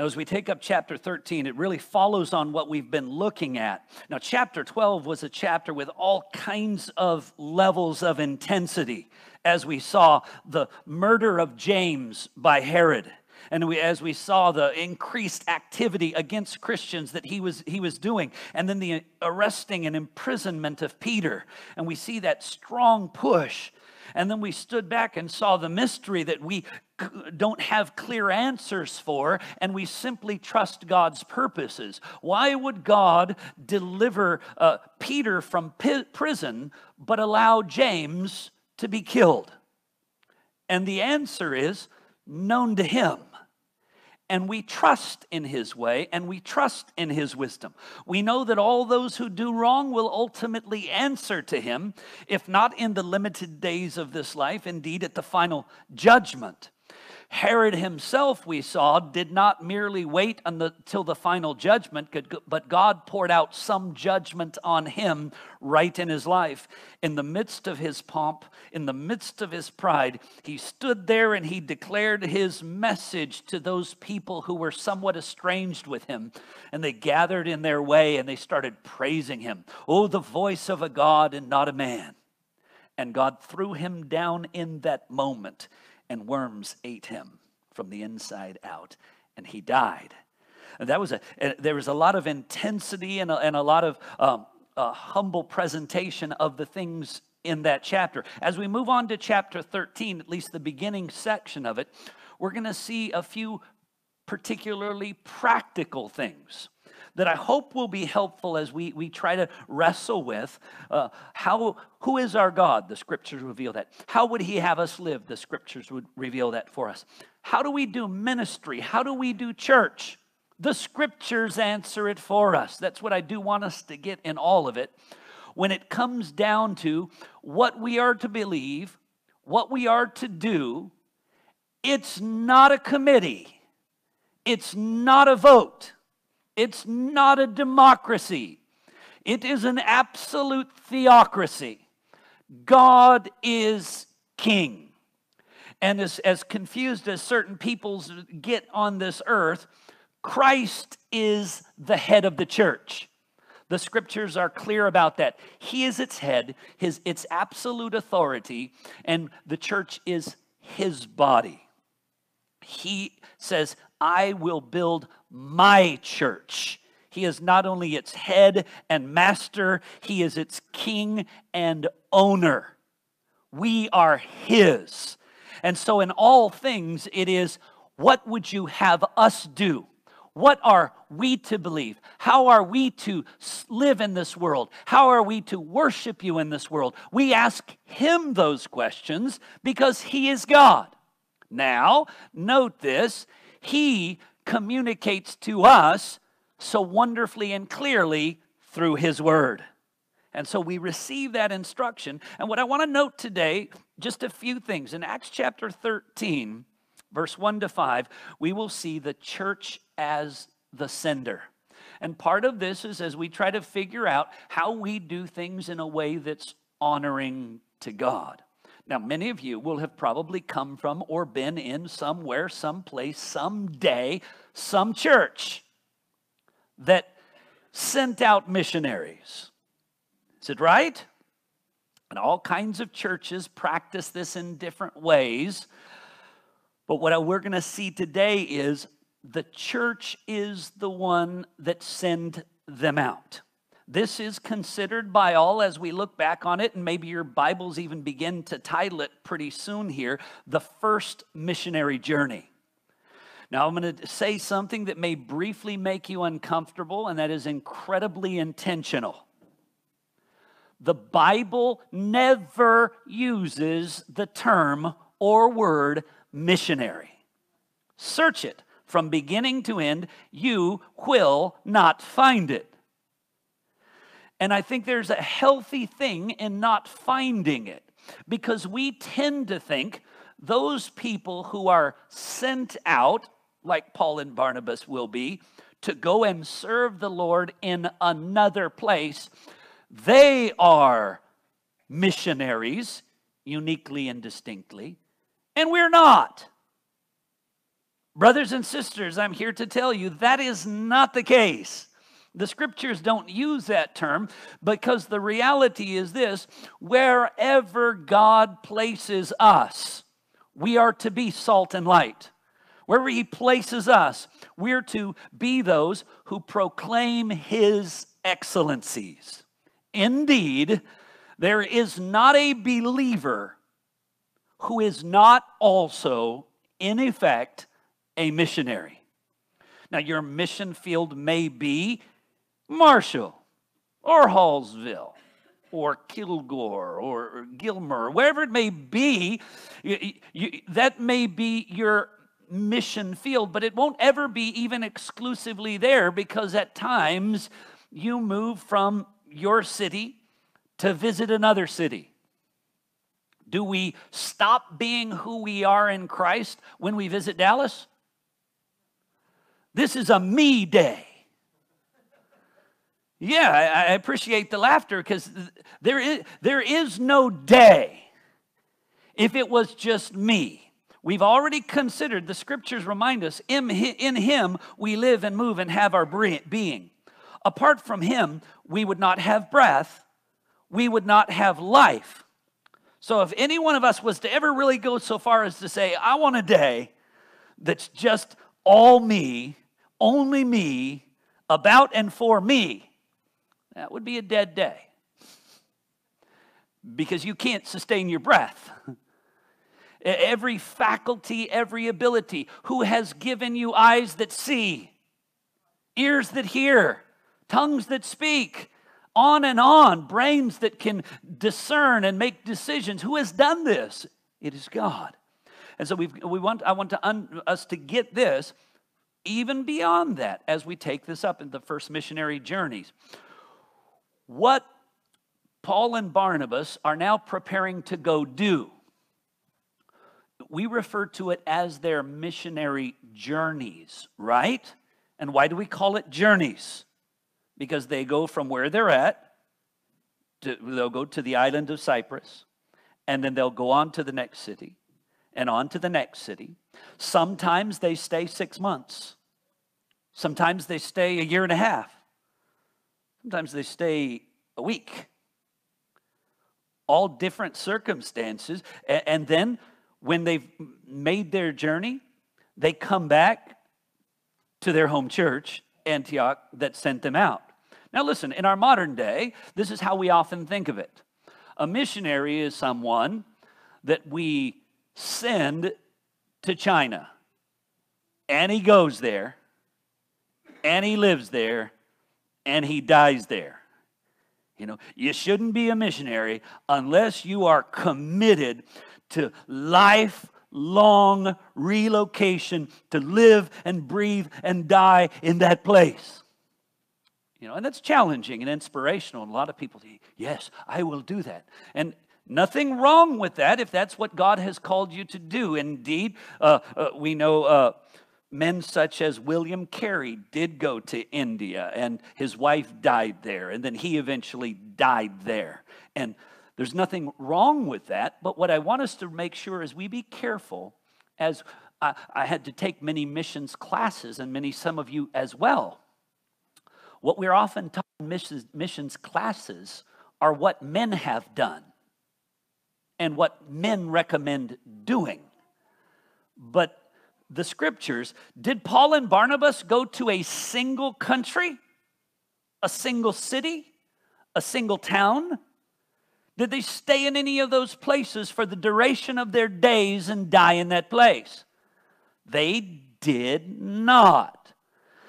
Now, as we take up chapter 13, it really follows on what we've been looking at. Now, chapter 12 was a chapter with all kinds of levels of intensity, as we saw the murder of James by Herod. And we, as we saw the increased activity against Christians that he was, he was doing, and then the arresting and imprisonment of Peter. And we see that strong push and then we stood back and saw the mystery that we don't have clear answers for, and we simply trust God's purposes. Why would God deliver uh, Peter from prison but allow James to be killed? And the answer is known to him and we trust in his way and we trust in his wisdom. We know that all those who do wrong will ultimately answer to him, if not in the limited days of this life, indeed at the final judgment. Herod himself, we saw, did not merely wait until the final judgment, but God poured out some judgment on him right in his life. In the midst of his pomp, in the midst of his pride, he stood there and he declared his message to those people who were somewhat estranged with him. And they gathered in their way and they started praising him. Oh, the voice of a God and not a man. And God threw him down in that moment and worms ate him from the inside out, and he died. And that was a, there was a lot of intensity and a, and a lot of um, a humble presentation of the things in that chapter. As we move on to chapter 13, at least the beginning section of it, we're going to see a few particularly practical things that I hope will be helpful as we, we try to wrestle with uh, how, who is our God? The scriptures reveal that. How would he have us live? The scriptures would reveal that for us. How do we do ministry? How do we do church? The scriptures answer it for us. That's what I do want us to get in all of it. When it comes down to what we are to believe, what we are to do, it's not a committee, it's not a vote. It's not a democracy, it is an absolute theocracy. God is king. And as, as confused as certain peoples get on this earth, Christ is the head of the church. The scriptures are clear about that. He is its head, his its absolute authority, and the church is his body. He says, I will build my church. He is not only its head and master, he is its king and owner. We are his. And so, in all things, it is what would you have us do? What are we to believe? How are we to live in this world? How are we to worship you in this world? We ask him those questions because he is God. Now, note this he communicates to us so wonderfully and clearly through His Word. And so we receive that instruction. And what I want to note today, just a few things. In Acts chapter 13, verse 1 to 5, we will see the church as the sender. And part of this is as we try to figure out how we do things in a way that's honoring to God. Now, many of you will have probably come from or been in somewhere, someplace, someday, some church that sent out missionaries. Is it right? And all kinds of churches practice this in different ways. But what we're going to see today is the church is the one that sent them out. This is considered by all as we look back on it, and maybe your Bibles even begin to title it pretty soon here the first missionary journey. Now, I'm going to say something that may briefly make you uncomfortable, and that is incredibly intentional. The Bible never uses the term or word missionary. Search it from beginning to end, you will not find it. And I think there's a healthy thing in not finding it because we tend to think those people who are sent out, like Paul and Barnabas will be, to go and serve the Lord in another place, they are missionaries uniquely and distinctly, and we're not. Brothers and sisters, I'm here to tell you that is not the case. The scriptures don't use that term because the reality is this wherever God places us, we are to be salt and light. Wherever He places us, we're to be those who proclaim His excellencies. Indeed, there is not a believer who is not also, in effect, a missionary. Now, your mission field may be Marshall or Hallsville or Kilgore or Gilmer, wherever it may be, you, you, that may be your mission field, but it won't ever be even exclusively there because at times you move from your city to visit another city. Do we stop being who we are in Christ when we visit Dallas? This is a me day. Yeah, I, appreciate the laughter because there is, there is no day if it was just me. We've already considered, the scriptures remind us, in, Him we live and move and have our being. Apart from Him, we would not have breath, we would not have life. So if any one of us was to ever really go so far as to say, I want a day that's just all me, only me, about and for me, that would be a dead day because you can't sustain your breath. every faculty, every ability. Who has given you eyes that see, ears that hear, tongues that speak, on and on, brains that can discern and make decisions? Who has done this? It is God. And so we we want, I want to un, us to get this even beyond that as we take this up in the first missionary journeys. What Paul and Barnabas are now preparing to go do, we refer to it as their missionary journeys, right? And why do we call it journeys? Because they go from where they're at, to, they'll go to the island of Cyprus, and then they'll go on to the next city, and on to the next city. Sometimes they stay six months, sometimes they stay a year and a half. Sometimes they stay a week. All different circumstances. And then when they've made their journey, they come back to their home church, Antioch, that sent them out. Now, listen, in our modern day, this is how we often think of it. A missionary is someone that we send to China, and he goes there, and he lives there, and he dies there. You know, you shouldn't be a missionary unless you are committed to lifelong relocation to live and breathe and die in that place. You know, and that's challenging and inspirational. And a lot of people say, Yes, I will do that. And nothing wrong with that if that's what God has called you to do. Indeed, uh, uh, we know. Uh, men such as William Carey did go to India and his wife died there, and then he eventually died there. And there's nothing wrong with that, but what I want us to make sure is we be careful as I, I had to take many missions classes, and many, some of you as well. What we're often taught in missions, missions classes are what men have done and what men recommend doing. But the scriptures, did Paul and Barnabas go to a single country, a single city, a single town? Did they stay in any of those places for the duration of their days and die in that place? They did not.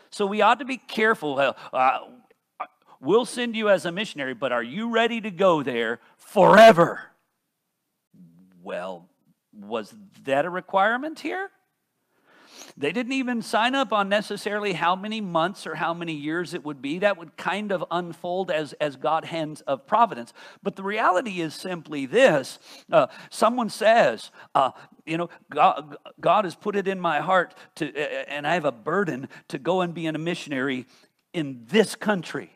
So we ought to be careful. Uh, we'll send you as a missionary, but are you ready to go there forever? Well, was that a requirement here? They didn't even sign up on necessarily how many months or how many years it would be. That would kind of unfold as, as God hands of providence. But the reality is simply this uh, someone says, uh, you know, God, God has put it in my heart to, and I have a burden to go and be a missionary in this country,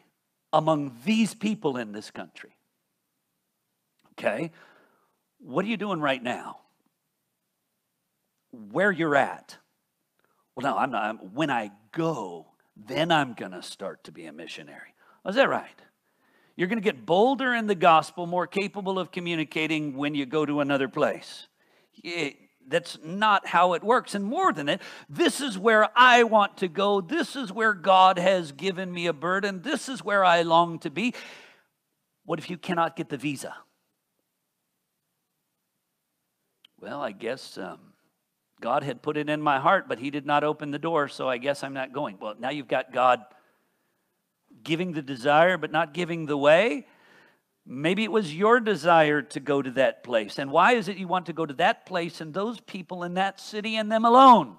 among these people in this country. Okay? What are you doing right now? Where you're at Well, no, I'm not. I'm, when I go, then I'm going to start to be a missionary. Oh, is that right? You're going to get bolder in the gospel, more capable of communicating when you go to another place. It, that's not how it works. And more than that, this is where I want to go. This is where God has given me a burden. This is where I long to be. What if you cannot get the visa? Well, I guess um, God had put it in my heart, but He did not open the door, so I guess I'm not going. Well, now you've got God giving the desire, but not giving the way. Maybe it was your desire to go to that place. And why is it you want to go to that place and those people in that city and them alone?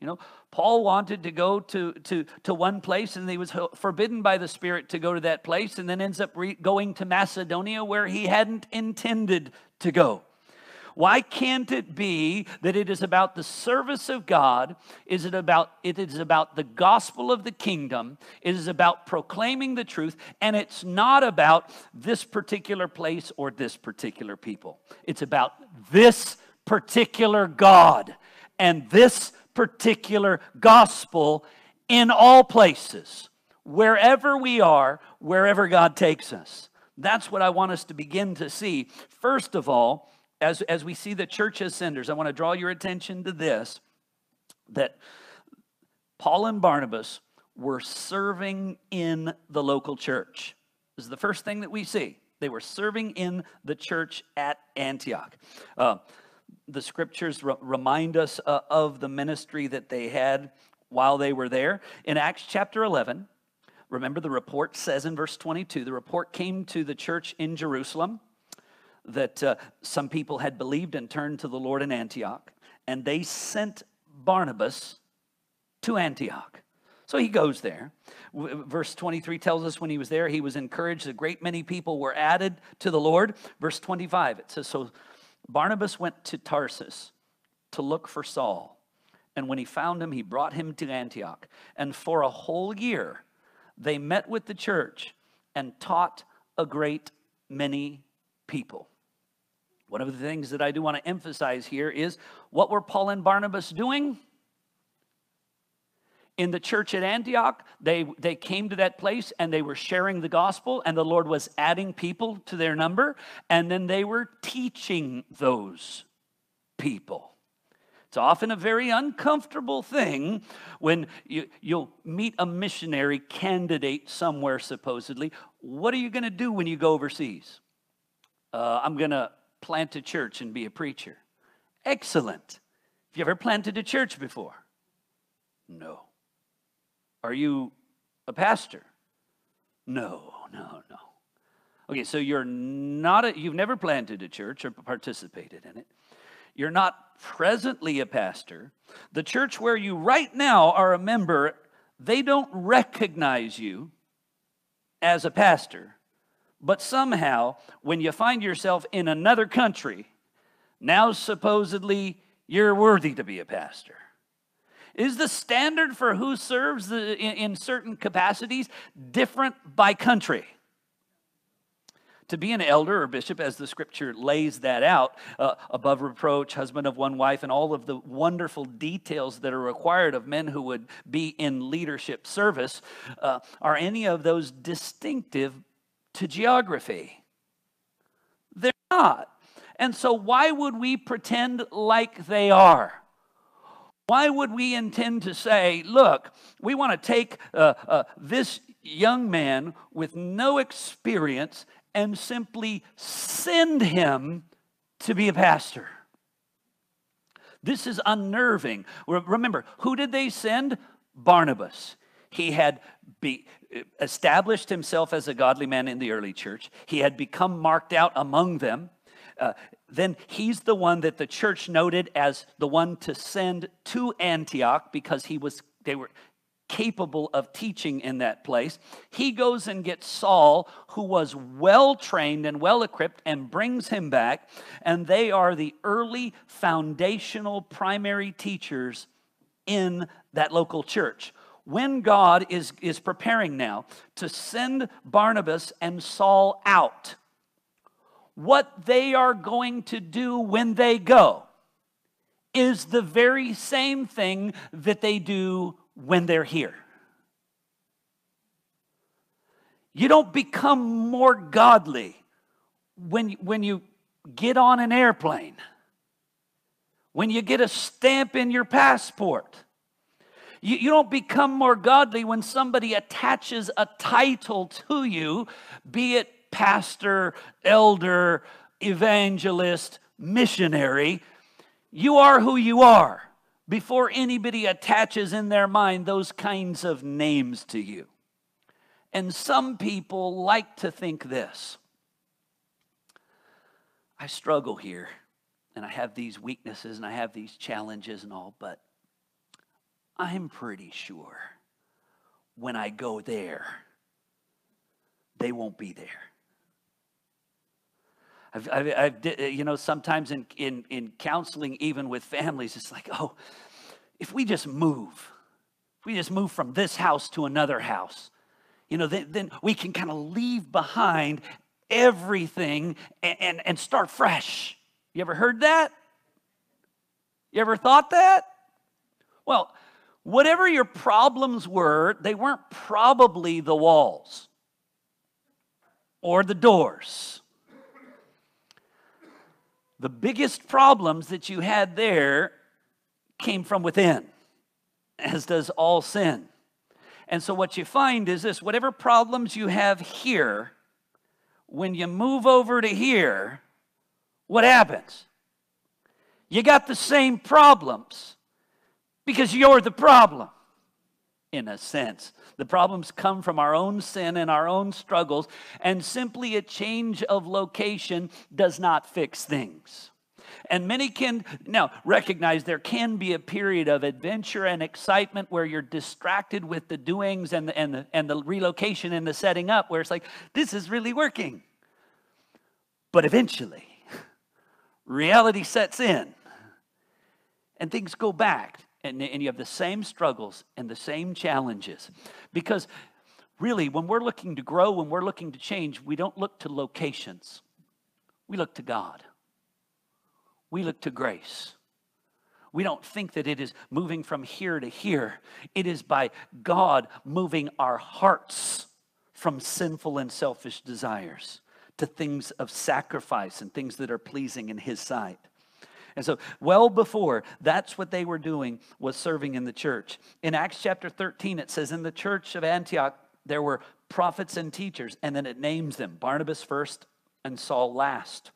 You know, Paul wanted to go to, to, to one place and he was forbidden by the Spirit to go to that place and then ends up re- going to Macedonia where he hadn't intended to go. Why can't it be that it is about the service of God? Is it about it is about the gospel of the kingdom? It is about proclaiming the truth, and it's not about this particular place or this particular people. It's about this particular God and this particular gospel in all places, wherever we are, wherever God takes us. That's what I want us to begin to see. First of all, as, as we see the church as senders, I want to draw your attention to this that Paul and Barnabas were serving in the local church. This is the first thing that we see. They were serving in the church at Antioch. Uh, the scriptures re- remind us uh, of the ministry that they had while they were there. In Acts chapter 11, remember the report says in verse 22 the report came to the church in Jerusalem that uh, some people had believed and turned to the Lord in Antioch, and they sent Barnabas to Antioch. So he goes there. Verse 23 tells us when he was there, he was encouraged. A great many people were added to the Lord. Verse 25, it says, So Barnabas went to Tarsus to look for Saul. And when he found him, he brought him to Antioch. And for a whole year, they met with the church and taught a great many people. One of the things that I do want to emphasize here is what were Paul and Barnabas doing? In the church at Antioch, they, they came to that place and they were sharing the gospel, and the Lord was adding people to their number, and then they were teaching those people. It's often a very uncomfortable thing when you, you'll meet a missionary candidate somewhere, supposedly. What are you going to do when you go overseas? Uh, I'm going to plant a church and be a preacher. Excellent. Have you ever planted a church before? No. Are you a pastor? No, no, no. Okay, so you're not a, you've never planted a church or participated in it. You're not presently a pastor. The church where you right now are a member, they don't recognize you as a pastor. But somehow, when you find yourself in another country, now supposedly you're worthy to be a pastor. Is the standard for who serves the, in, in certain capacities different by country? to be an elder or bishop, as the scripture lays that out, uh, above reproach, husband of one wife, and all of the wonderful details that are required of men who would be in leadership service, uh, are any of those distinctive to geography. They're not. And so, why would we pretend like they are? Why would we intend to say, look, we want to take uh, uh, this young man with no experience and simply send him to be a pastor? This is unnerving. Remember, who did they send? Barnabas. He had be, established himself as a godly man in the early church. He had become marked out among them. Uh, then he's the one that the church noted as the one to send to Antioch because he was they were capable of teaching in that place. He goes and gets Saul, who was well trained and well equipped, and brings him back. And they are the early foundational primary teachers in that local church when God is, is preparing now to send Barnabas and Saul out, what they are going to do when they go is the very same thing that they do when they're here. You don't become more godly when, when you get on an airplane, when you get a stamp in your passport. You, you don't become more godly when somebody attaches a title to you, be it pastor, elder, evangelist, missionary. You are who you are before anybody attaches in their mind those kinds of names to you. And some people like to think this I struggle here, and I have these weaknesses, and I have these challenges and all, but I'm pretty sure when I go there, they won't be there. I've, I've, I've, you know, sometimes in, in, in counseling, even with families, it's like, oh, if we just move, if we just move from this house to another house, you know, then, then we can kind of leave behind everything and, and, and start fresh. You ever heard that? You ever thought that? Well, whatever your problems were, they weren't probably the walls or the doors. The biggest problems that you had there came from within, as does all sin. And so, what you find is this whatever problems you have here, when you move over to here, what happens? You got the same problems because you're the problem, in a sense. The problems come from our own sin and our own struggles, and simply a change of location does not fix things. And many can now recognize there can be a period of adventure and excitement where you're distracted with the doings and the, and the, and the relocation and the setting up, where it's like, this is really working. But eventually, reality sets in and things go back and, and you have the same struggles and the same challenges. Because really, when we're looking to grow, when we're looking to change, we don't look to locations, we look to God, we look to grace. We don't think that it is moving from here to here. It is by God moving our hearts from sinful and selfish desires to things of sacrifice and things that are pleasing in His sight. And so, well before, that's what they were doing was serving in the church. In Acts chapter 13, it says, In the church of Antioch, there were prophets and teachers, and then it names them Barnabas first and Saul last.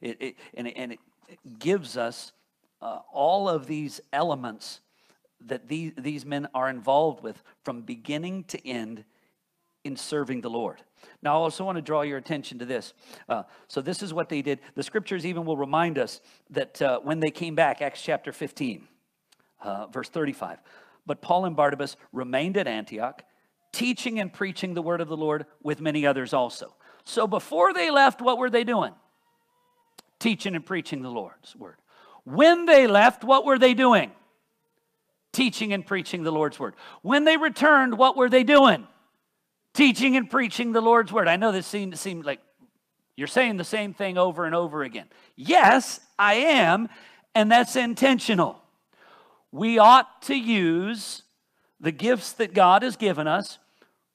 It, it, and, it, and it gives us uh, all of these elements that these, these men are involved with from beginning to end in serving the Lord. Now, I also want to draw your attention to this. Uh, so, this is what they did. The scriptures even will remind us that uh, when they came back, Acts chapter 15, uh, verse 35. But Paul and Barnabas remained at Antioch, teaching and preaching the word of the Lord with many others also. So, before they left, what were they doing? Teaching and preaching the Lord's word. When they left, what were they doing? Teaching and preaching the Lord's word. When they returned, what were they doing? Teaching and preaching the Lord's word. I know this seems, seems like you're saying the same thing over and over again. Yes, I am, and that's intentional. We ought to use the gifts that God has given us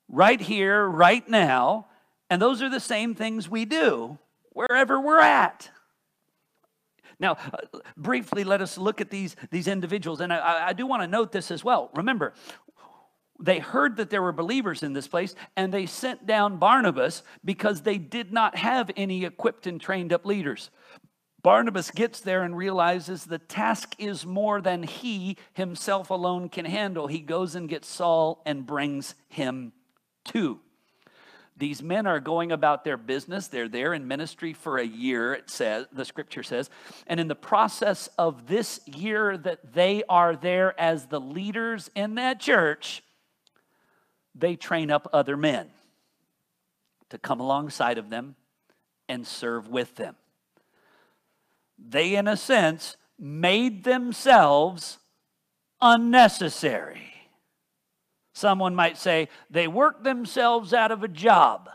right here, right now, and those are the same things we do wherever we're at. Now, uh, briefly, let us look at these, these individuals. And I, I do want to note this as well. Remember, they heard that there were believers in this place and they sent down Barnabas because they did not have any equipped and trained up leaders. Barnabas gets there and realizes the task is more than he himself alone can handle. He goes and gets Saul and brings him to. These men are going about their business. They're there in ministry for a year, it says, the scripture says. And in the process of this year that they are there as the leaders in that church, they train up other men to come alongside of them and serve with them. They, in a sense, made themselves unnecessary. Someone might say they worked themselves out of a job.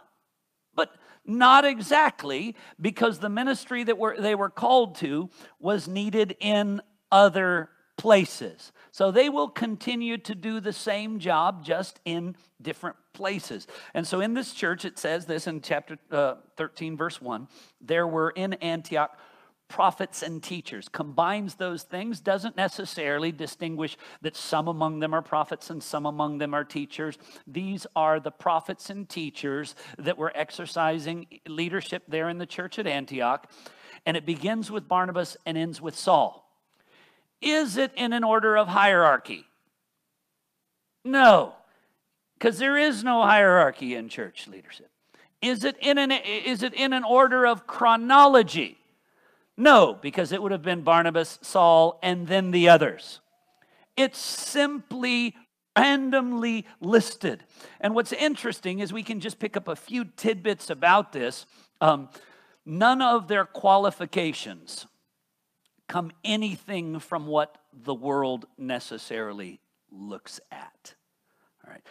But Not exactly, because the ministry that were, they were called to was needed in other places. So they will continue to do the same job just in different places. And so in this church, it says this in chapter uh, 13, verse 1 there were in Antioch prophets and teachers. Combines those things doesn't necessarily distinguish that some among them are prophets and some among them are teachers. These are the prophets and teachers that were exercising leadership there in the church at antioch. And it begins with barnabas and ends with saul is it in an order of hierarchy no because there is no hierarchy in church leadership is it in an is it in an order of chronology no, because it would have been Barnabas, Saul, and then the others. It's simply randomly listed. And what's interesting is we can just pick up a few tidbits about this. Um, none of their qualifications come anything from what the world necessarily looks at. All right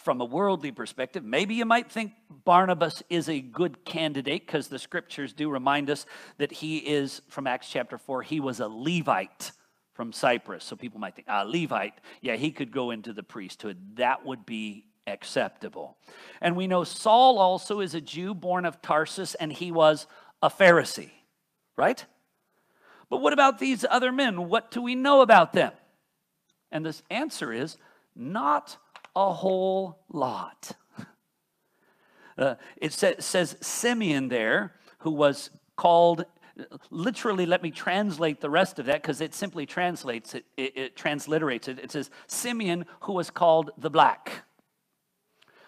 from a worldly perspective, maybe you might think Barnabas is a good candidate because the scriptures do remind us that he is, from Acts chapter 4, he was a Levite from Cyprus. So people might think, ah, Levite, yeah, he could go into the priesthood. That would be acceptable. And we know Saul also is a Jew born of Tarsus, and he was a Pharisee, right? But what about these other men? What do we know about them? And this answer is not a whole lot. Uh, it sa- says Simeon there, who was called, literally, let me translate the rest of that because it simply translates it, it, it transliterates it. It says, Simeon, who was called the black.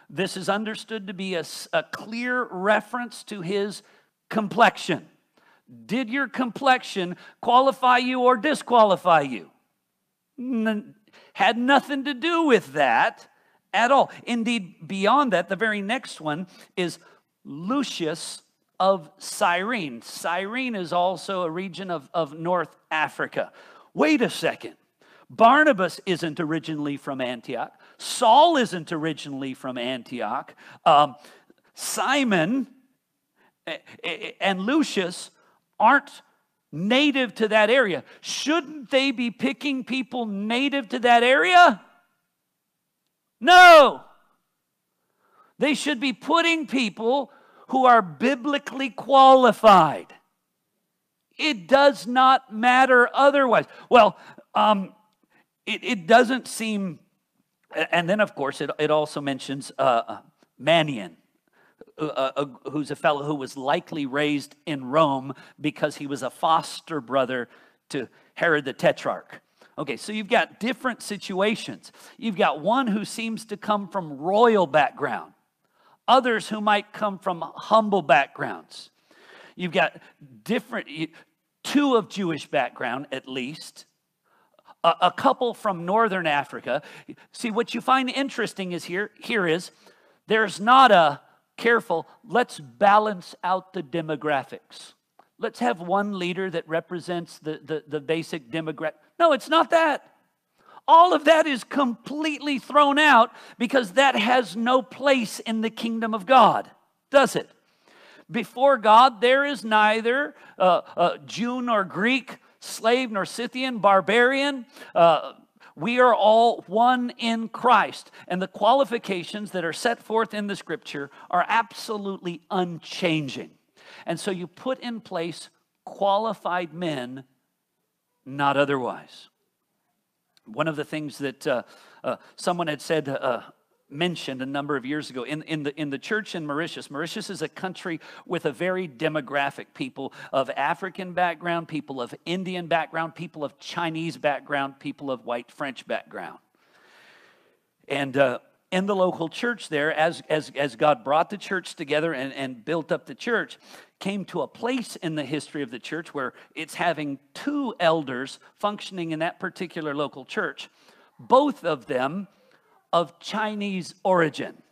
This is understood to be a, a clear reference to his complexion. Did your complexion qualify you or disqualify you? N- had nothing to do with that at all. Indeed, beyond that, the very next one is Lucius of Cyrene. Cyrene is also a region of, of North Africa. Wait a second. Barnabas isn't originally from Antioch. Saul isn't originally from Antioch. Um, Simon eh, eh, eh, and Lucius aren't native to that area. Shouldn't they be picking people native to that area? No. They should be putting people who are biblically qualified. It does not matter otherwise. Well, um, it, it doesn't seem, and then of course it, it also mentions uh, uh Manaen. Who's a fellow who was likely raised in Rome because he was a foster brother to Herod the Tetrarch. Okay, so you've got different situations. You've got one who seems to come from royal background, others who might come from humble backgrounds. You've got different, two of Jewish background at least, a, a couple from northern Africa. See, what you find interesting is here, here is there's not a careful, let's balance out the demographics. Let's have one leader that represents the, the, the basic demographic. No, it's not that. All of that is completely thrown out because that has no place in the kingdom of God, does it? Before God, there is neither uh, uh, Jew nor Greek, slave nor Scythian, barbarian. Uh, we are all one in Christ. And the qualifications that are set forth in the scripture are absolutely unchanging. And so you put in place qualified men, not otherwise. One of the things that uh, uh, someone had said, uh, mentioned a number of years ago in, in, the, in the church in Mauritius. Mauritius is a country with a very demographic people of African background, people of Indian background, people of Chinese background, people of white French background. And uh, in the local church there, as, as, as God brought the church together and, and built up the church, came to a place in the history of the church where it's having two elders functioning in that particular local church. Both of them of Chinese origin.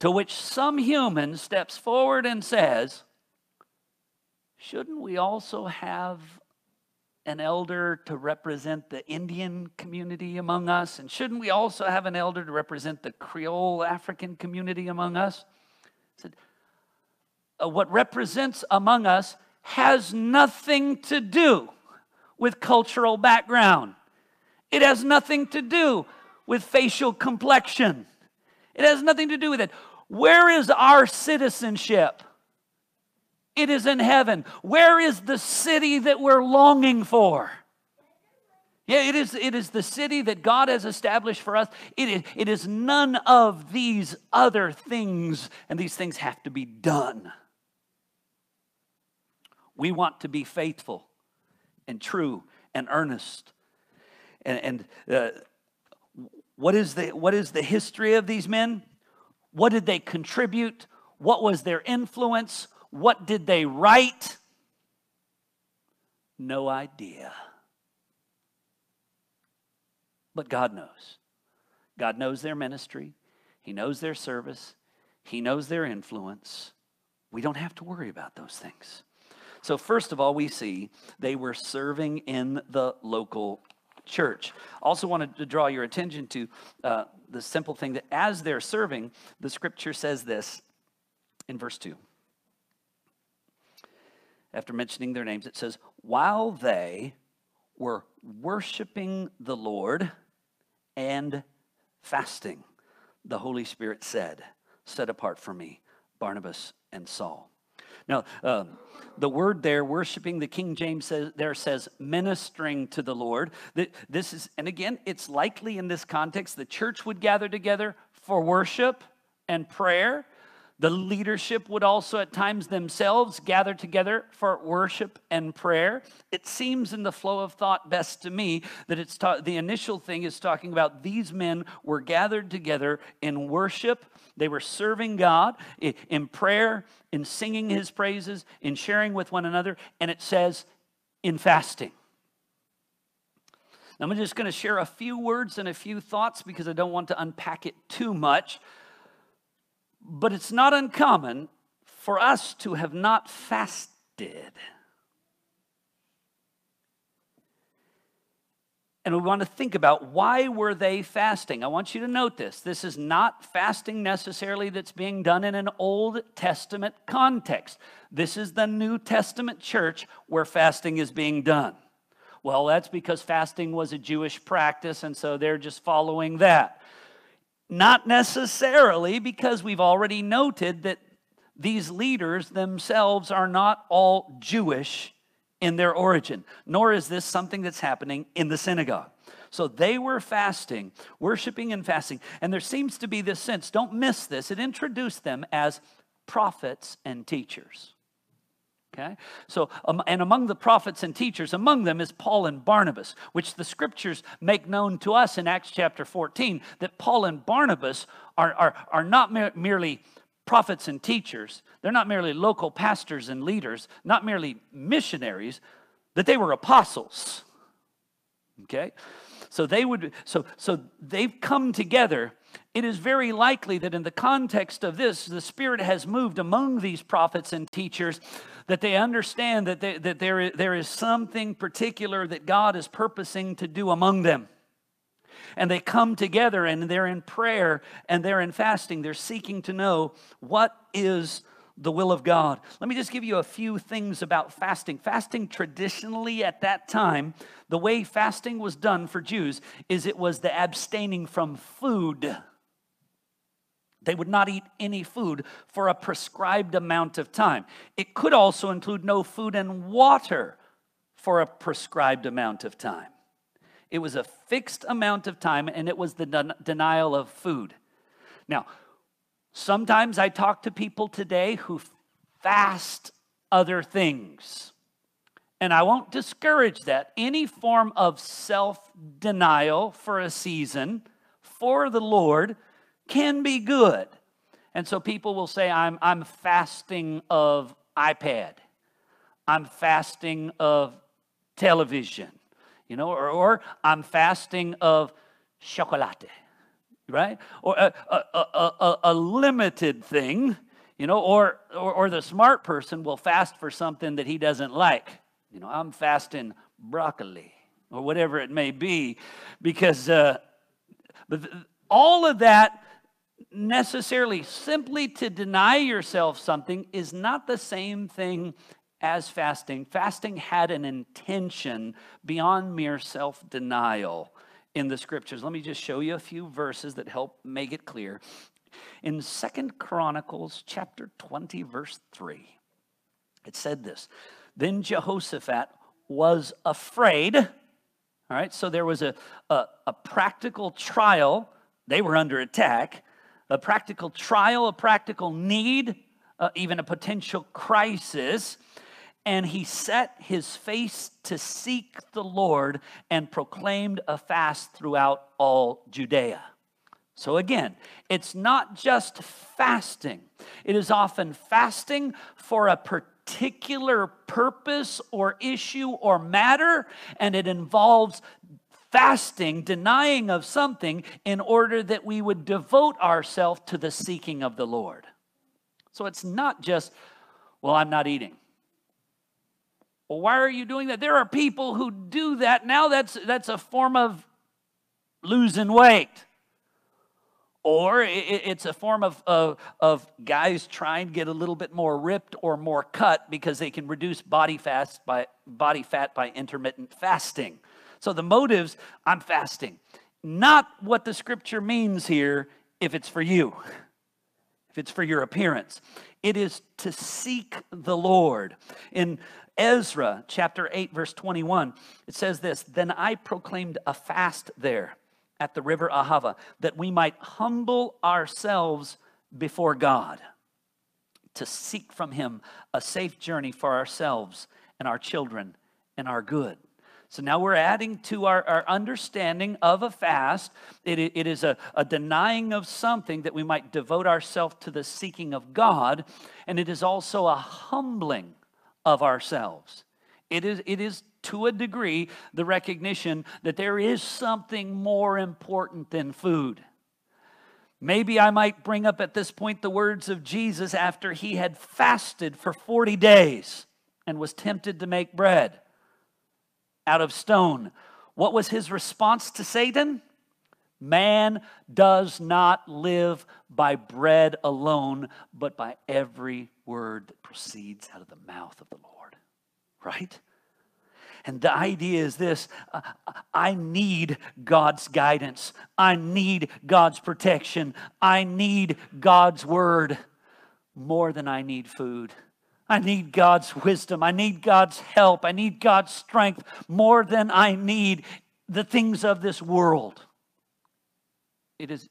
To which some human steps forward and says, Shouldn't we also have an elder to represent the Indian community among us? And shouldn't we also have an elder to represent the Creole African community among us? I said, uh, what represents among us has nothing to do with cultural background. It has nothing to do with facial complexion. It has nothing to do with it. Where is our citizenship? It is in heaven. Where is the city that we're longing for? Yeah, it is, it is the city that God has established for us. It is, it is none of these other things, and these things have to be done. We want to be faithful and true and earnest. And, and uh, what, is the, what is the history of these men? What did they contribute? What was their influence? What did they write? No idea. But God knows. God knows their ministry, He knows their service, He knows their influence. We don't have to worry about those things. So, first of all, we see they were serving in the local church. Also, wanted to draw your attention to uh, the simple thing that as they're serving, the scripture says this in verse 2. After mentioning their names, it says, While they were worshiping the Lord and fasting, the Holy Spirit said, Set apart for me Barnabas and Saul. Now, um, the word there, worshiping, the King James says, there says ministering to the Lord. This is, and again, it's likely in this context the church would gather together for worship and prayer. The leadership would also at times themselves gather together for worship and prayer. It seems in the flow of thought best to me that it's ta- the initial thing is talking about these men were gathered together in worship. They were serving God in prayer, in singing his praises, in sharing with one another, and it says in fasting. I'm just going to share a few words and a few thoughts because I don't want to unpack it too much. But it's not uncommon for us to have not fasted. and we want to think about why were they fasting? I want you to note this. This is not fasting necessarily that's being done in an old testament context. This is the new testament church where fasting is being done. Well that's because fasting was a jewish practice and so they're just following that not necessarily because we've already noted that these leaders themselves are not all Jewish in their origin, nor is this something that's happening in the synagogue. So they were fasting, worshiping and fasting. And there seems to be this sense, don't miss this, it introduced them as prophets and teachers. Okay? So, um, and among the prophets and teachers, among them is Paul and Barnabas, which the scriptures make known to us in Acts chapter 14 that Paul and Barnabas are, are, are not mer- merely prophets and teachers, they're not merely local pastors and leaders, not merely missionaries, that they were apostles. Okay? So they would so so they've come together it is very likely that in the context of this, the Spirit has moved among these prophets and teachers, that they understand that, they, that there, there is something particular that God is purposing to do among them. And they come together and they're in prayer and they're in fasting. They're seeking to know what is the will of God. Let me just give you a few things about fasting. Fasting, traditionally at that time, the way fasting was done for Jews is it was the abstaining from food. They would not eat any food for a prescribed amount of time. It could also include no food and water for a prescribed amount of time. It was a fixed amount of time, and it was the den- denial of food. Now, Sometimes I talk to people today who fast other things. And I won't discourage that. Any form of self denial for a season for the Lord can be good. And so people will say, I'm, I'm fasting of iPad, I'm fasting of television, you know, or, or I'm fasting of chocolate right? Or a, a, a, a, limited thing, you know, or, or, or the smart person will fast for something that he doesn't like. You know, I'm fasting broccoli or whatever it may be, because uh, but all of that necessarily simply to deny yourself something is not the same thing as fasting. Fasting had an intention beyond mere self denial in the scriptures. Let me just show you a few verses that help make it clear. In Second Chronicles chapter 20 verse 3, it said this. Then Jehoshaphat was afraid. All right, so there was a, a, a practical trial. They were under attack. A practical trial, a practical need, uh, even a potential crisis and he set his face to seek the Lord and proclaimed a fast throughout all Judea. So, again, it's not just fasting, it is often fasting for a particular purpose or issue or matter, and it involves fasting, denying of something in order that we would devote ourselves to the seeking of the Lord. So, it's not just, well, I'm not eating. Well, why are you doing that? There are people who do that. Now that's, that's a form of losing weight. Or it's a form of, of, of guys trying to get a little bit more ripped or more cut because they can reduce body, fast by, body fat by intermittent fasting. So the motives, I'm fasting. Not what the scripture means here if it's for you, if it's for your appearance. It is to seek the Lord. In Ezra chapter 8, verse 21, it says this Then I proclaimed a fast there at the river Ahava, that we might humble ourselves before God, to seek from Him a safe journey for ourselves and our children and our good. So now we're adding to our, our understanding of a fast. It, it is a, a denying of something that we might devote ourselves to the seeking of God, and it is also a humbling of ourselves. It is, it is to a degree the recognition that there is something more important than food. Maybe I might bring up at this point the words of Jesus after he had fasted for 40 days and was tempted to make bread out of stone. What was his response to Satan? Man does not live by bread alone, but by every word that proceeds out of the mouth of the Lord. Right? And the idea is this uh, I need God's guidance. I need God's protection. I need God's word more than I need food. I need God's wisdom. I need God's help. I need God's strength more than I need the things of this world. It is,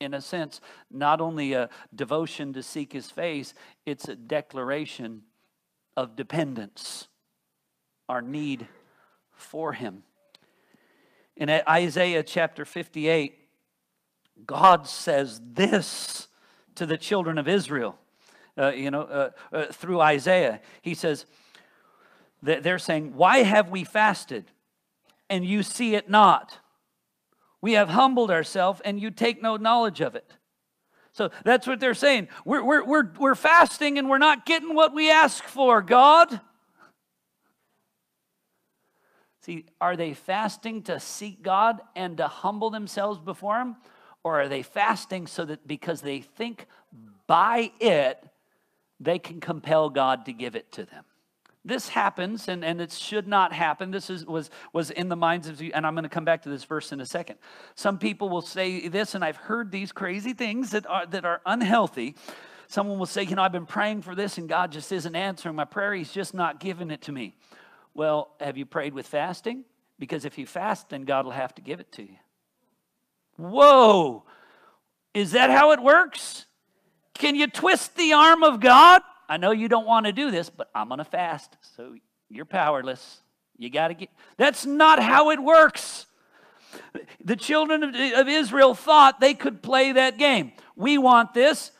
in a sense, not only a devotion to seek his face, it's a declaration of dependence, our need for him. In Isaiah chapter 58, God says this to the children of Israel, uh, you know, uh, uh, through Isaiah. He says, that they're saying, Why have we fasted and you see it not? We have humbled ourselves and you take no knowledge of it. So that's what they're saying. We're, we're, we're, we're fasting and we're not getting what we ask for, God. See, are they fasting to seek God and to humble themselves before Him? Or are they fasting so that because they think by it, they can compel God to give it to them? this happens and, and it should not happen. This is, was, was in the minds of you, and i'm going to come back to this verse in a second. Some people will say this and i've heard these crazy things that are, that are unhealthy. Someone will say you know i've been praying for this and god just isn't answering my prayer. He's just not giving it to me. Well have you prayed with fasting? Because if you fast then god will have to give it to you. Whoa! Is that how it works can you twist the arm of god I know you don't want to do this, but I'm going to fast. So you're powerless. You got to get. That's not how it works. The children of, Israel thought they could play that game. We want this.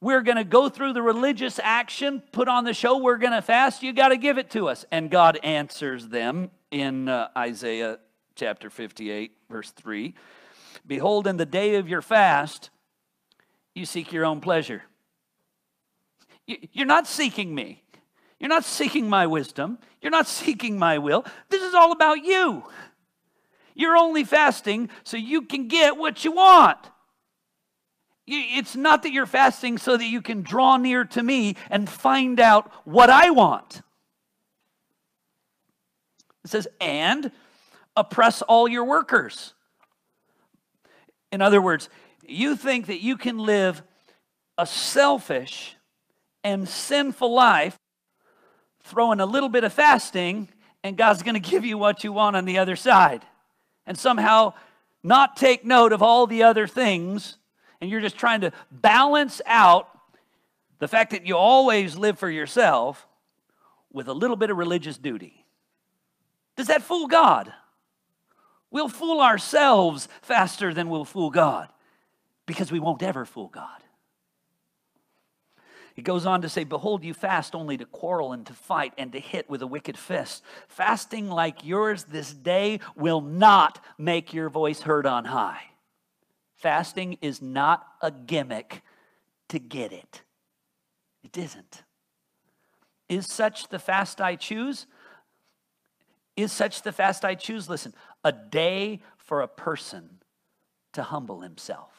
We're going to go through the religious action, put on the show. We're going to fast. You got to give it to us. And God answers them in uh, Isaiah chapter 58, verse 3. Behold, in the day of your fast, you seek your own pleasure. You're not seeking me. You're not seeking my wisdom. You're not seeking my will. This is all about you. You're only fasting so you can get what you want. It's not that you're fasting so that you can draw near to me and find out what I want. It says, and oppress all your workers. In other words, you think that you can live a selfish and sinful life, throwing a little bit of fasting, and God's going to give you what you want on the other side. And somehow not take note of all the other things, and you're just trying to balance out the fact that you always live for yourself with a little bit of religious duty. Does that fool God? We'll fool ourselves faster than we'll fool God because we won't ever fool God. He goes on to say, Behold, you fast only to quarrel and to fight and to hit with a wicked fist. Fasting like yours this day will not make your voice heard on high. Fasting is not a gimmick to get it, it isn't. Is such the fast I choose? Is such the fast I choose? Listen, a day for a person to humble himself.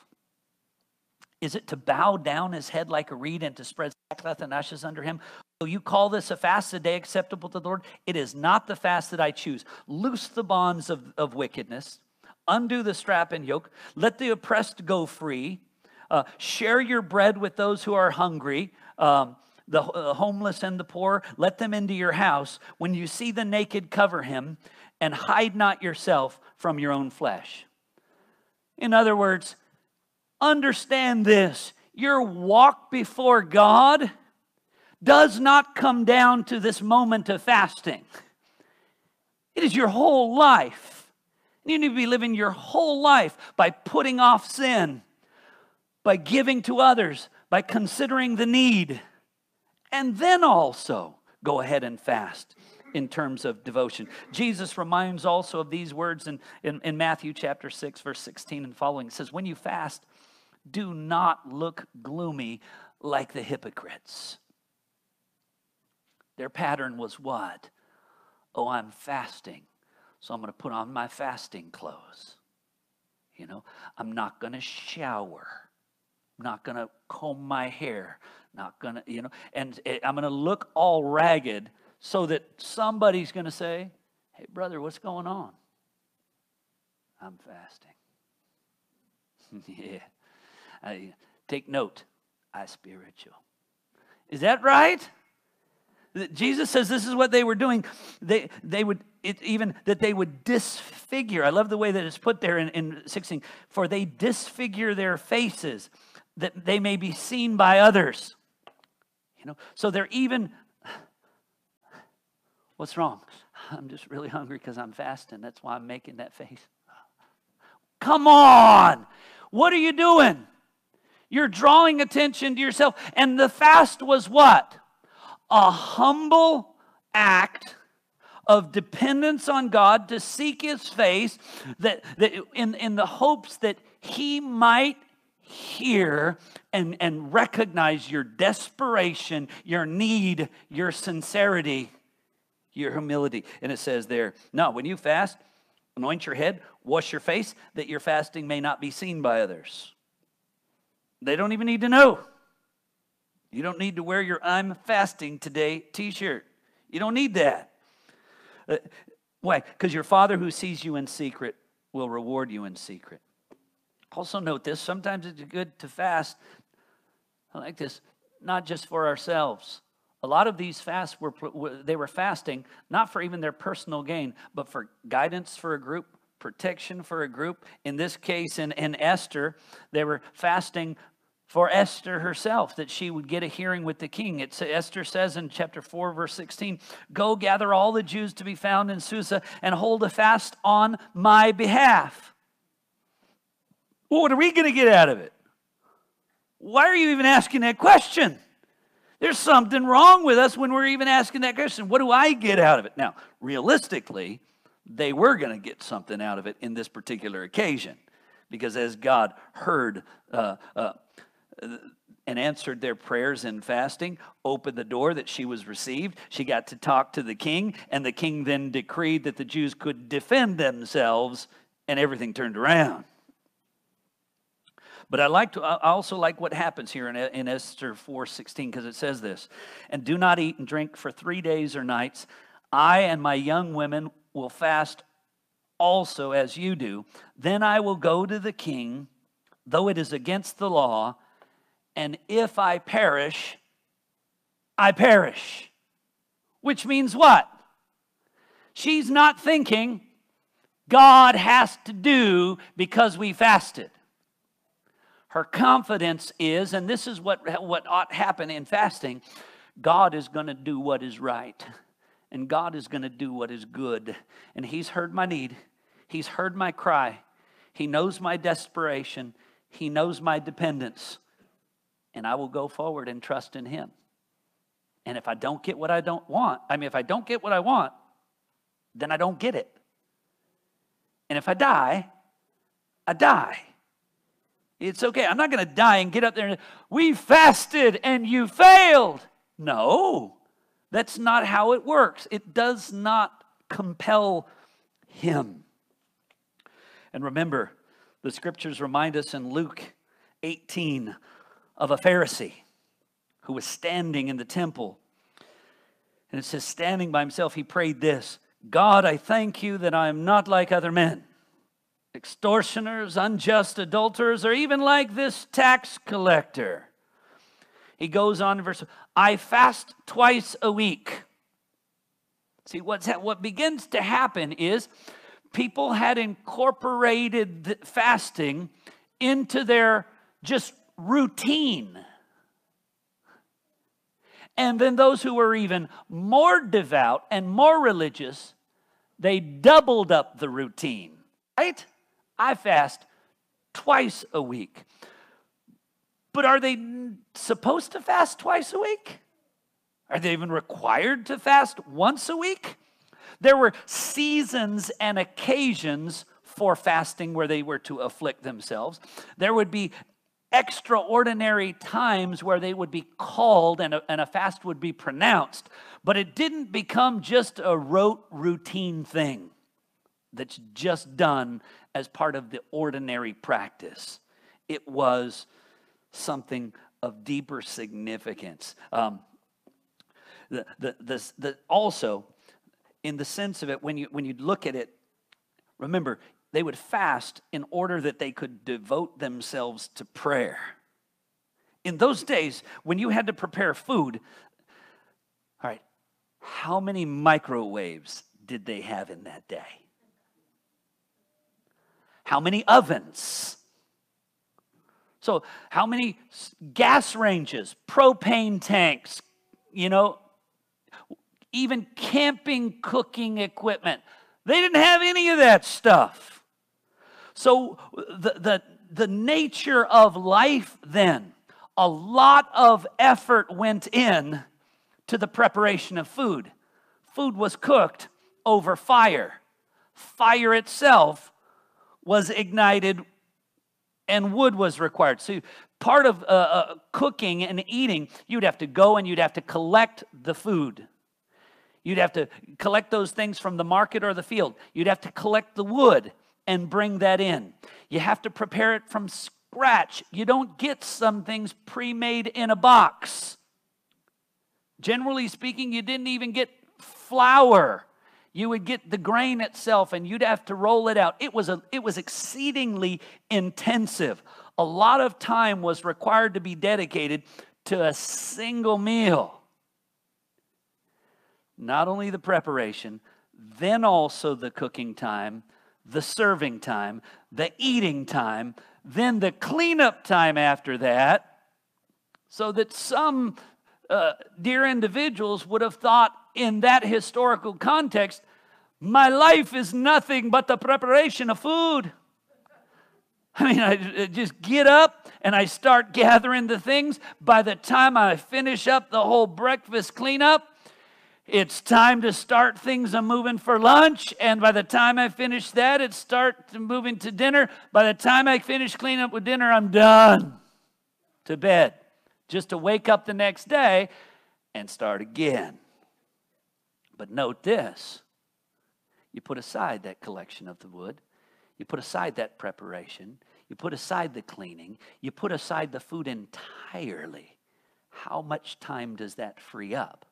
Is it to bow down his head like a reed and to spread sackcloth and ashes under him? Will you call this a fast, a day acceptable to the Lord? It is not the fast that I choose. Loose the bonds of, of wickedness, undo the strap and yoke, let the oppressed go free, uh, share your bread with those who are hungry. Um, the uh, homeless and the poor, let them into your house. When you see the naked, cover him, and hide not yourself from your own flesh. In other words, understand this your walk before God does not come down to this moment of fasting, it is your whole life. You need to be living your whole life by putting off sin, by giving to others, by considering the need and then also go ahead and fast in terms of devotion. Jesus reminds also of these words in, in, in, Matthew chapter 6, verse 16 and following. It says, When you fast, do not look gloomy like the hypocrites. Their pattern was what? Oh, I'm fasting, so I'm going to put on my fasting clothes. You know, I'm not going to shower. I'm not going to comb my hair not gonna, you know, and eh, I'm gonna look all ragged so that somebody's gonna say, Hey, brother, what's going on? I'm fasting. yeah. I, take note, I spiritual. Is that right? Jesus says this is what they were doing. They, they would, it, even that they would disfigure. I love the way that it's put there in, in 16. For they disfigure their faces that they may be seen by others. You know, so they're even, what's wrong? I'm just really hungry because I'm fasting. That's why I'm making that face. Come on. What are you doing? You're drawing attention to yourself. And the fast was what? A humble act of dependence on God to seek his face that, that in, in the hopes that he might hear and, and recognize your desperation, your need, your sincerity, your humility. And it says there, no, when you fast, anoint your head, wash your face, that your fasting may not be seen by others. They don't even need to know. You don't need to wear your I'm fasting today t shirt. You don't need that. Uh, why? Because your Father who sees you in secret will reward you in secret. Also, note this sometimes it's good to fast. I like this, not just for ourselves. A lot of these fasts were they were fasting not for even their personal gain, but for guidance for a group, protection for a group. In this case, in, in Esther, they were fasting for Esther herself, that she would get a hearing with the king. It's, Esther says in chapter 4, verse 16, Go gather all the Jews to be found in Susa and hold a fast on my behalf. Well, what are we going to get out of it? Why are you even asking that question? There's something wrong with us when we're even asking that question. What do I get out of it? Now, realistically, they were going to get something out of it in this particular occasion because as God heard uh, uh, and answered their prayers in fasting, opened the door that she was received. She got to talk to the king, and the king then decreed that the Jews could defend themselves, and everything turned around. But I like to, I also like what happens here in, in Esther 4:16 because it says this, and do not eat and drink for three days or nights. I and my young women will fast also as you do. Then I will go to the king, though it is against the law, and if I perish, I perish. Which means what? She's not thinking God has to do because we fasted. Her confidence is, and this is what, what ought happen in fasting God is going to do what is right, and God is going to do what is good. And He's heard my need, He's heard my cry, He knows my desperation, He knows my dependence, and I will go forward and trust in Him. And if I don't get what I don't want, I mean, if I don't get what I want, then I don't get it. And if I die, I die. It's okay. I'm not going to die and get up there and we fasted and you failed. No, that's not how it works. It does not compel him. And remember, the scriptures remind us in Luke 18 of a Pharisee who was standing in the temple. And it says, standing by himself, he prayed this God, I thank you that I am not like other men extortioners, unjust adulterers, or even like this tax collector. He goes on in verse, I fast twice a week. See, what's ha- what begins to happen is people had incorporated fasting into their just routine. And then those who were even more devout and more religious, they doubled up the routine, right? I fast twice a week. But are they supposed to fast twice a week? Are they even required to fast once a week? There were seasons and occasions for fasting where they were to afflict themselves. There would be extraordinary times where they would be called and a, and a fast would be pronounced, but it didn't become just a rote routine thing that's just done as part of the ordinary practice. It was something of deeper significance. Um, the, the, the, the, also, in the sense of it, when you, when you look at it, remember, they would fast in order that they could devote themselves to prayer. In those days, when you had to prepare food, all right, how many microwaves did they have in that day? How many ovens? So, how many gas ranges, propane tanks, you know, even camping cooking equipment? They didn't have any of that stuff. So, the, the, the nature of life then, a lot of effort went in to the preparation of food. Food was cooked over fire. Fire itself was ignited and wood was required. So, part of uh, uh, cooking and eating, you'd have to go and you'd have to collect the food. You'd have to collect those things from the market or the field. You'd have to collect the wood and bring that in. You have to prepare it from scratch. You don't get some things pre made in a box. Generally speaking, you didn't even get flour you would get the grain itself and you'd have to roll it out. It was, a, it was exceedingly intensive. A lot of time was required to be dedicated to a single meal. Not only the preparation, then also the cooking time, the serving time, the eating time, then the cleanup time after that, so that some uh, dear individuals would have thought in that historical context, my life is nothing but the preparation of food. I mean, I just get up and I start gathering the things. By the time I finish up the whole breakfast cleanup, it's time to start things I'm moving for lunch. And by the time I finish that, it starts moving to dinner. By the time I finish cleaning up with dinner, I'm done to bed just to wake up the next day and start again. But note this you put aside that collection of the wood, you put aside that preparation, you put aside the cleaning, you put aside the food entirely. How much time does that free up?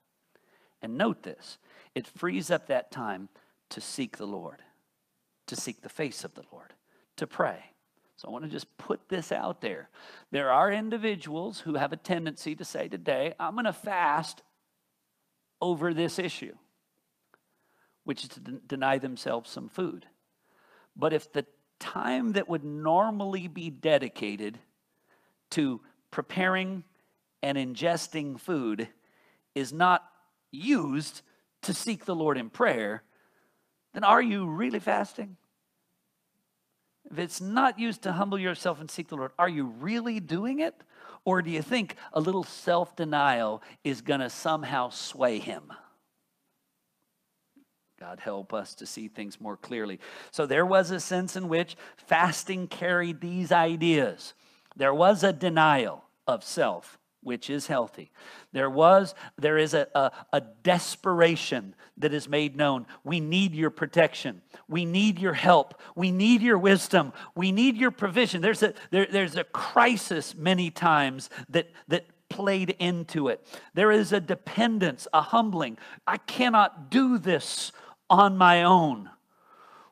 And note this it frees up that time to seek the Lord, to seek the face of the Lord, to pray. So I want to just put this out there. There are individuals who have a tendency to say today, I'm going to fast over this issue, which is to deny themselves some food. But if the time that would normally be dedicated to preparing and ingesting food is not used to seek the Lord in prayer, then are you really fasting? If it's not used to humble yourself and seek the Lord, are you really doing it? Or do you think a little self denial is going to somehow sway him? God help us to see things more clearly. So there was a sense in which fasting carried these ideas. There was a denial of self which is healthy. There was, there is a, a, a, desperation that is made known. We need your protection. We need your help. We need your wisdom. We need your provision. There's a, there, there's a crisis many times that, that played into it. There is a dependence, a humbling. I cannot do this on my own.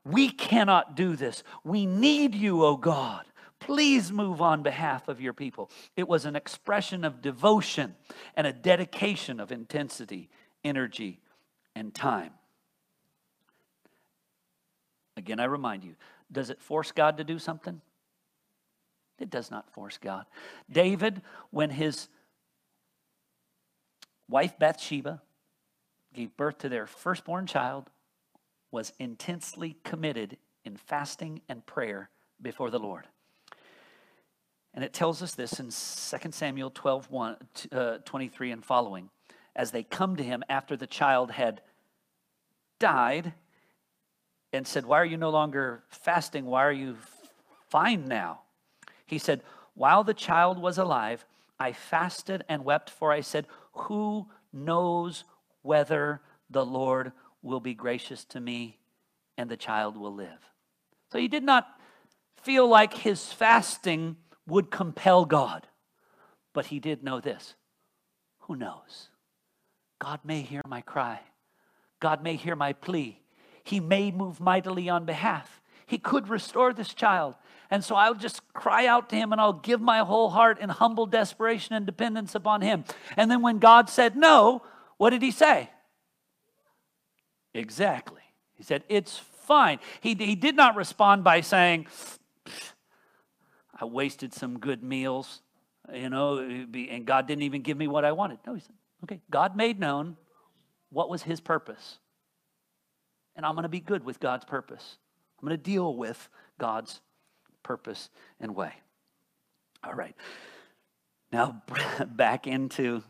We cannot do this. We need you, O oh God. Please move on behalf of your people. It was an expression of devotion and a dedication of intensity, energy, and time. Again, I remind you does it force God to do something? It does not force God. David, when his wife Bathsheba gave birth to their firstborn child, was intensely committed in fasting and prayer before the Lord. And it tells us this in 2 Samuel 12, 1, uh, 23 and following. As they come to him after the child had died and said, Why are you no longer fasting? Why are you fine now? He said, While the child was alive, I fasted and wept, for I said, Who knows whether the Lord will be gracious to me and the child will live? So he did not feel like his fasting would compel God. But he did know this who knows? God may hear my cry, God may hear my plea. He may move mightily on behalf. He could restore this child. And so I'll just cry out to him and I'll give my whole heart in humble desperation and dependence upon him. And then when God said no, what did he say? Exactly. He said, It's fine. He, he did not respond by saying, I wasted some good meals, you know, and God didn't even give me what I wanted. No, he said, okay, God made known what was his purpose. And I'm going to be good with God's purpose. I'm going to deal with God's purpose and way. All right. Now, back into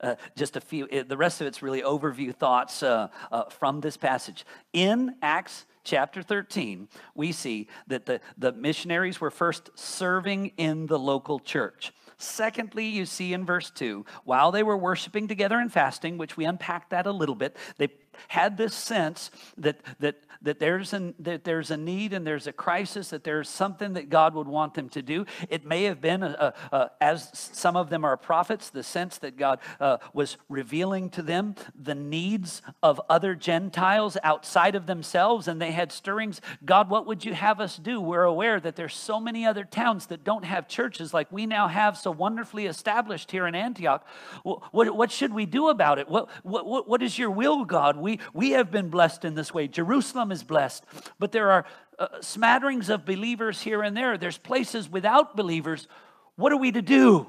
uh, just a few, the rest of it's really overview thoughts uh, uh, from this passage. In Acts chapter 13, we see that the, the missionaries were first serving in the local church. Secondly, you see in verse 2, while they were worshiping together and fasting, which we unpacked that a little bit, they had this sense that, that that there's, an, that there's a need and there's a crisis, that there's something that God would want them to do. It may have been, a, a, a, as some of them are prophets, the sense that God uh, was revealing to them the needs of other Gentiles outside of themselves, and they had stirrings. God, what would you have us do? We're aware that there's so many other towns that don't have churches like we now have so wonderfully established here in Antioch. What, what, what should we do about it? What, what, what is your will, God? We, we have been blessed in this way. Jerusalem is blessed, but there are uh, smatterings of believers here and there. There's places without believers. What are we to do?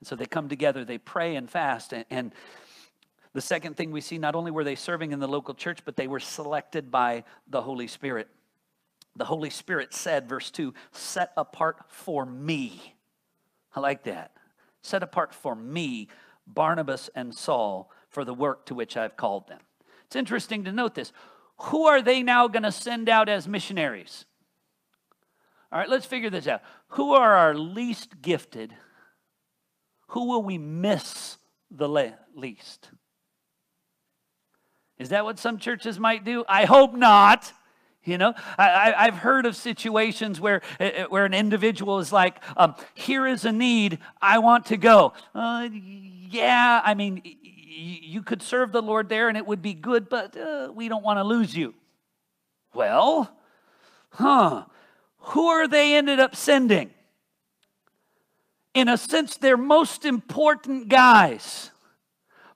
And so they come together, they pray and fast. And, and the second thing we see not only were they serving in the local church, but they were selected by the Holy Spirit. The Holy Spirit said, verse 2, set apart for me. I like that. Set apart for me, Barnabas and Saul, for the work to which I've called them. It's interesting to note this. Who are they now going to send out as missionaries? All right, let's figure this out. Who are our least gifted who will we miss the least? Is that what some churches might do? I hope not. You know, I, have heard of situations where, eh, eh, where an individual is like, um, here is a need, I want to go. Uh, yeah, I mean, you could serve the Lord there and it would be good, but uh, we don't want to lose you. Well, huh, who are they ended up sending? In a sense, they're most important guys.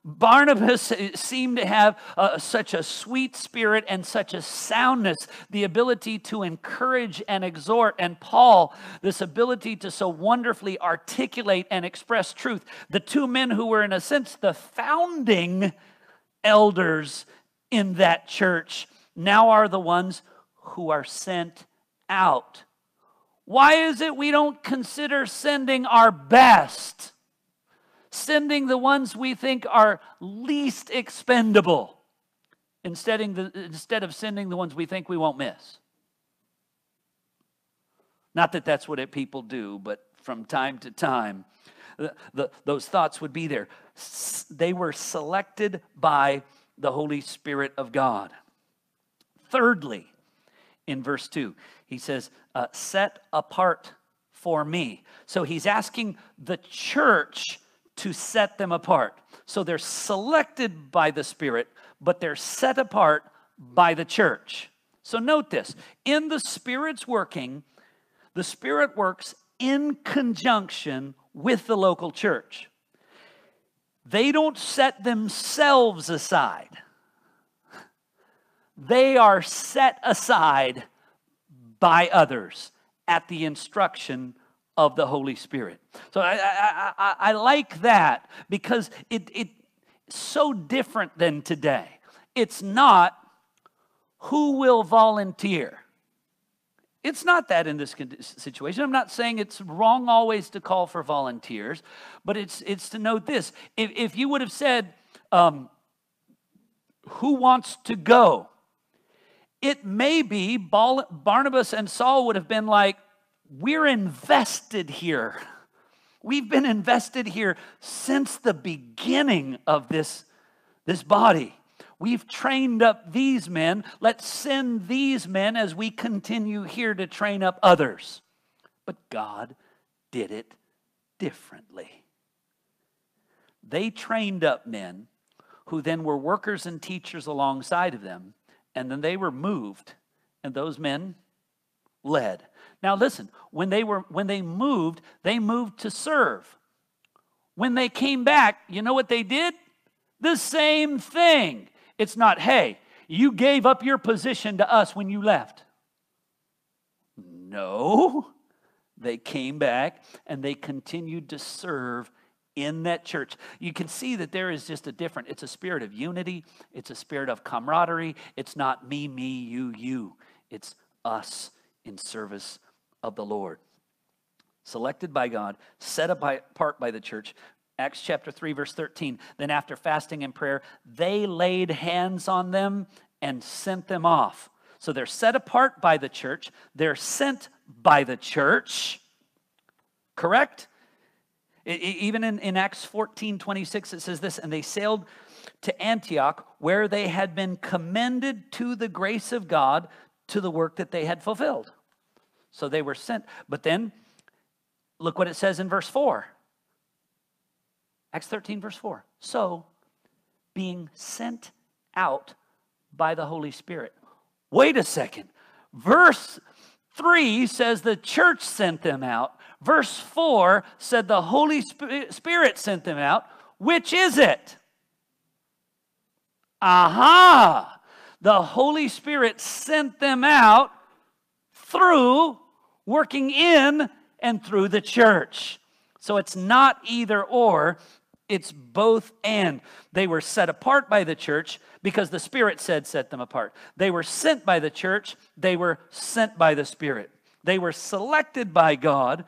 Barnabas seemed to have uh, such a sweet spirit and such a soundness, the ability to encourage and exhort, and Paul, this ability to so wonderfully articulate and express truth. The two men who were, in a sense, the founding elders in that church now are the ones who are sent out. Why is it we don't consider sending our best? Sending the ones we think are least expendable instead of sending the ones we think we won't miss. Not that that's what people do, but from time to time, the, those thoughts would be there. They were selected by the Holy Spirit of God. Thirdly, in verse 2, he says, uh, set apart for me. So he's asking the church to set them apart. So they're selected by the Spirit, but they're set apart by the church. So note this in the Spirit's working, the Spirit works in conjunction with the local church. They don't set themselves aside, they are set aside by others at the instruction of the Holy Spirit. So I, I, I, I like that because it, it's so different than today. It's not who will volunteer. It's not that in this situation. I'm not saying it's wrong always to call for volunteers, but it's, it's to note this. If, if you would have said, um, who wants to go? It may be Barnabas and Saul would have been like, we're invested here. We've been invested here since the beginning of this, this body. We've trained up these men. Let's send these men as we continue here to train up others. But God did it differently. They trained up men who then were workers and teachers alongside of them, and then they were moved, and those men led. Now listen, when they were when they moved, they moved to serve. When they came back, you know what they did? The same thing. It's not, hey, you gave up your position to us when you left. No. They came back and they continued to serve in that church. You can see that there is just a different, it's a spirit of unity, it's a spirit of camaraderie. It's not me, me, you, you. It's us in service of the Lord. Selected by God, set apart by the church. Acts chapter 3, verse 13. Then, after fasting and prayer, they laid hands on them and sent them off. So they're set apart by the church, they're sent by the church. Correct? Even in, in Acts 14 26, it says this, and they sailed to Antioch, where they had been commended to the grace of God to the work that they had fulfilled. So they were sent. But then, look what it says in verse 4. Acts 13, verse 4. So, being sent out by the Holy Spirit. Wait a second. Verse 3 says the church sent them out. Verse 4 said the Holy Spirit sent them out. Which is it? Aha! The Holy Spirit sent them out through working in and through the church. So it's not either or, it's both and. They were set apart by the church because the Spirit said, set them apart. They were sent by the church, they were sent by the Spirit. They were selected by God,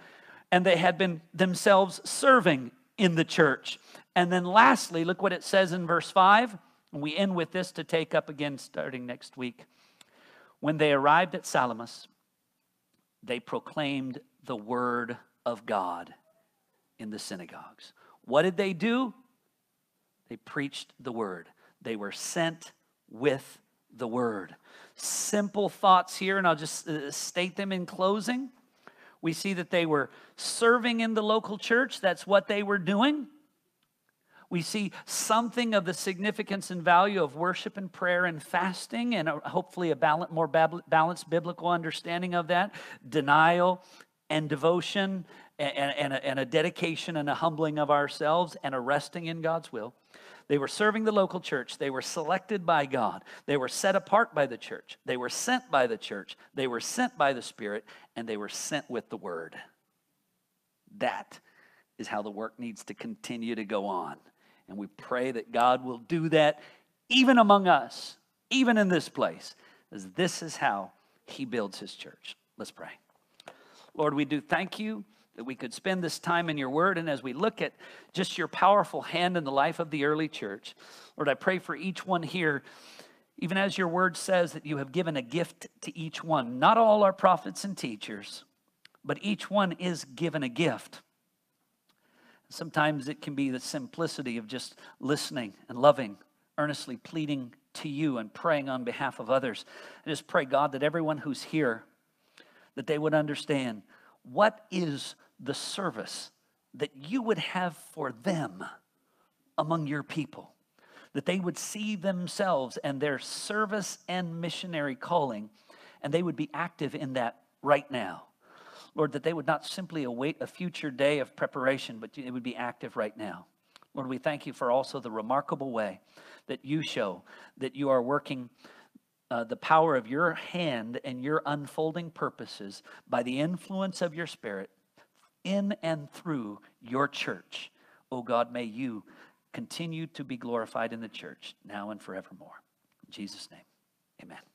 and they had been themselves serving in the church. And then lastly, look what it says in verse 5. And we end with this to take up again starting next week. When they arrived at Salamis, they proclaimed the word of God in the synagogues. What did they do? They preached the word. They were sent with the word. Simple thoughts here, and I'll just uh, state them in closing. We see that they were serving in the local church, that's what they were doing. We see something of the significance and value of worship and prayer and fasting, and uh, hopefully a more balanced biblical understanding of that. Denial and devotion, and, and, a, and a dedication and a humbling of ourselves, and a resting in God's will. They were serving the local church. They were selected by God. They were set apart by the church. They were sent by the church. They were sent by the Spirit, and they were sent with the word. That is how the work needs to continue to go on. And we pray that God will do that even among us, even in this place, as this is how He builds His church. Let's pray. Lord, we do thank you that we could spend this time in your word. And as we look at just your powerful hand in the life of the early church, Lord, I pray for each one here, even as your word says that you have given a gift to each one. Not all are prophets and teachers, but each one is given a gift. Sometimes it can be the simplicity of just listening and loving, earnestly pleading to you and praying on behalf of others. I just pray, God, that everyone who's here, that they would understand what is the service that you would have for them among your people. That they would see themselves and their service and missionary calling, and they would be active in that right now. Lord, that they would not simply await a future day of preparation, but it would be active right now. Lord, we thank you for also the remarkable way that you show that you are working uh, the power of your hand and your unfolding purposes by the influence of your Spirit in and through your church. Oh God, may you continue to be glorified in the church now and forevermore. In Jesus' name, amen.